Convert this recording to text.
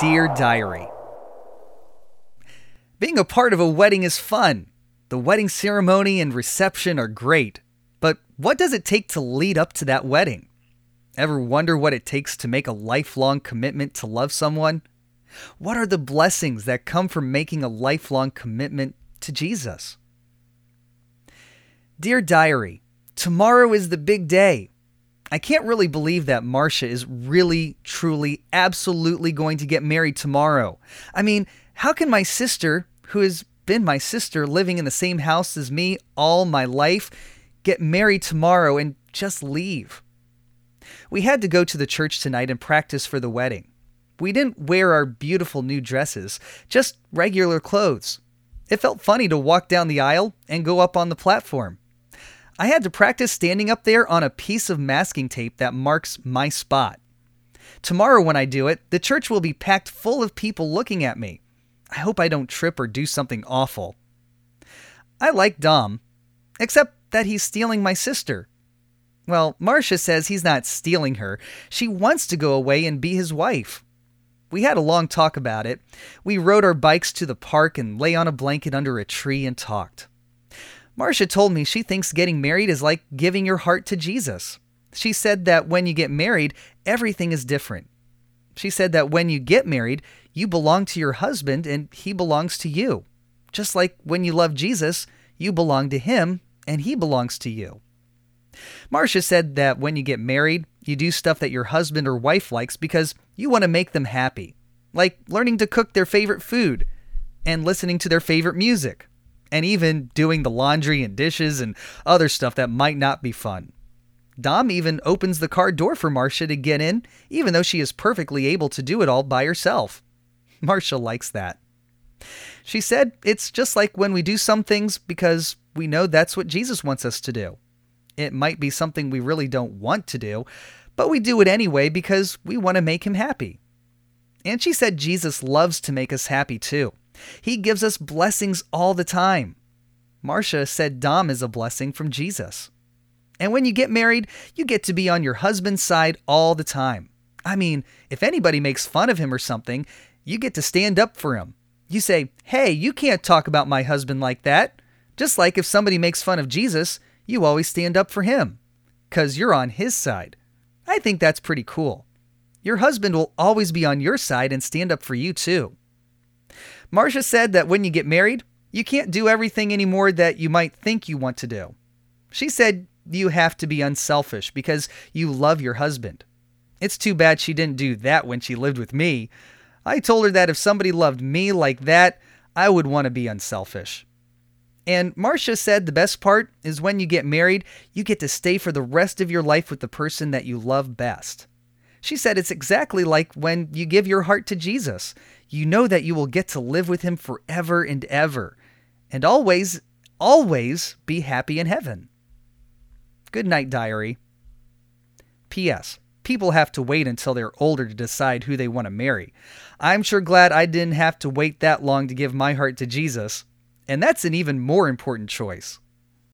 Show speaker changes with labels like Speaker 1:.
Speaker 1: Dear Diary. Being a part of a wedding is fun. The wedding ceremony and reception are great. But what does it take to lead up to that wedding? Ever wonder what it takes to make a lifelong commitment to love someone? What are the blessings that come from making a lifelong commitment to Jesus? Dear Diary, tomorrow is the big day. I can't really believe that Marcia is really, truly, absolutely going to get married tomorrow. I mean, how can my sister, who has been my sister living in the same house as me all my life, get married tomorrow and just leave? We had to go to the church tonight and practice for the wedding. We didn't wear our beautiful new dresses, just regular clothes. It felt funny to walk down the aisle and go up on the platform. I had to practice standing up there on a piece of masking tape that marks my spot. Tomorrow, when I do it, the church will be packed full of people looking at me. I hope I don't trip or do something awful. I like Dom, except that he's stealing my sister. Well, Marcia says he's not stealing her. She wants to go away and be his wife. We had a long talk about it. We rode our bikes to the park and lay on a blanket under a tree and talked. Marcia told me she thinks getting married is like giving your heart to Jesus. She said that when you get married, everything is different. She said that when you get married, you belong to your husband and he belongs to you. Just like when you love Jesus, you belong to him and he belongs to you. Marcia said that when you get married, you do stuff that your husband or wife likes because you want to make them happy, like learning to cook their favorite food and listening to their favorite music and even doing the laundry and dishes and other stuff that might not be fun. Dom even opens the car door for Marcia to get in, even though she is perfectly able to do it all by herself. Marcia likes that. She said it's just like when we do some things because we know that's what Jesus wants us to do. It might be something we really don't want to do, but we do it anyway because we want to make him happy. And she said Jesus loves to make us happy too. He gives us blessings all the time. Marcia said Dom is a blessing from Jesus. And when you get married, you get to be on your husband's side all the time. I mean, if anybody makes fun of him or something, you get to stand up for him. You say, Hey, you can't talk about my husband like that. Just like if somebody makes fun of Jesus, you always stand up for him. Because you're on his side. I think that's pretty cool. Your husband will always be on your side and stand up for you too. Marcia said that when you get married, you can't do everything anymore that you might think you want to do. She said you have to be unselfish because you love your husband. It's too bad she didn't do that when she lived with me. I told her that if somebody loved me like that, I would want to be unselfish. And Marcia said the best part is when you get married, you get to stay for the rest of your life with the person that you love best. She said it's exactly like when you give your heart to Jesus you know that you will get to live with him forever and ever, and always, always be happy in heaven. Good night, diary. P.S. People have to wait until they're older to decide who they want to marry. I'm sure glad I didn't have to wait that long to give my heart to Jesus, and that's an even more important choice.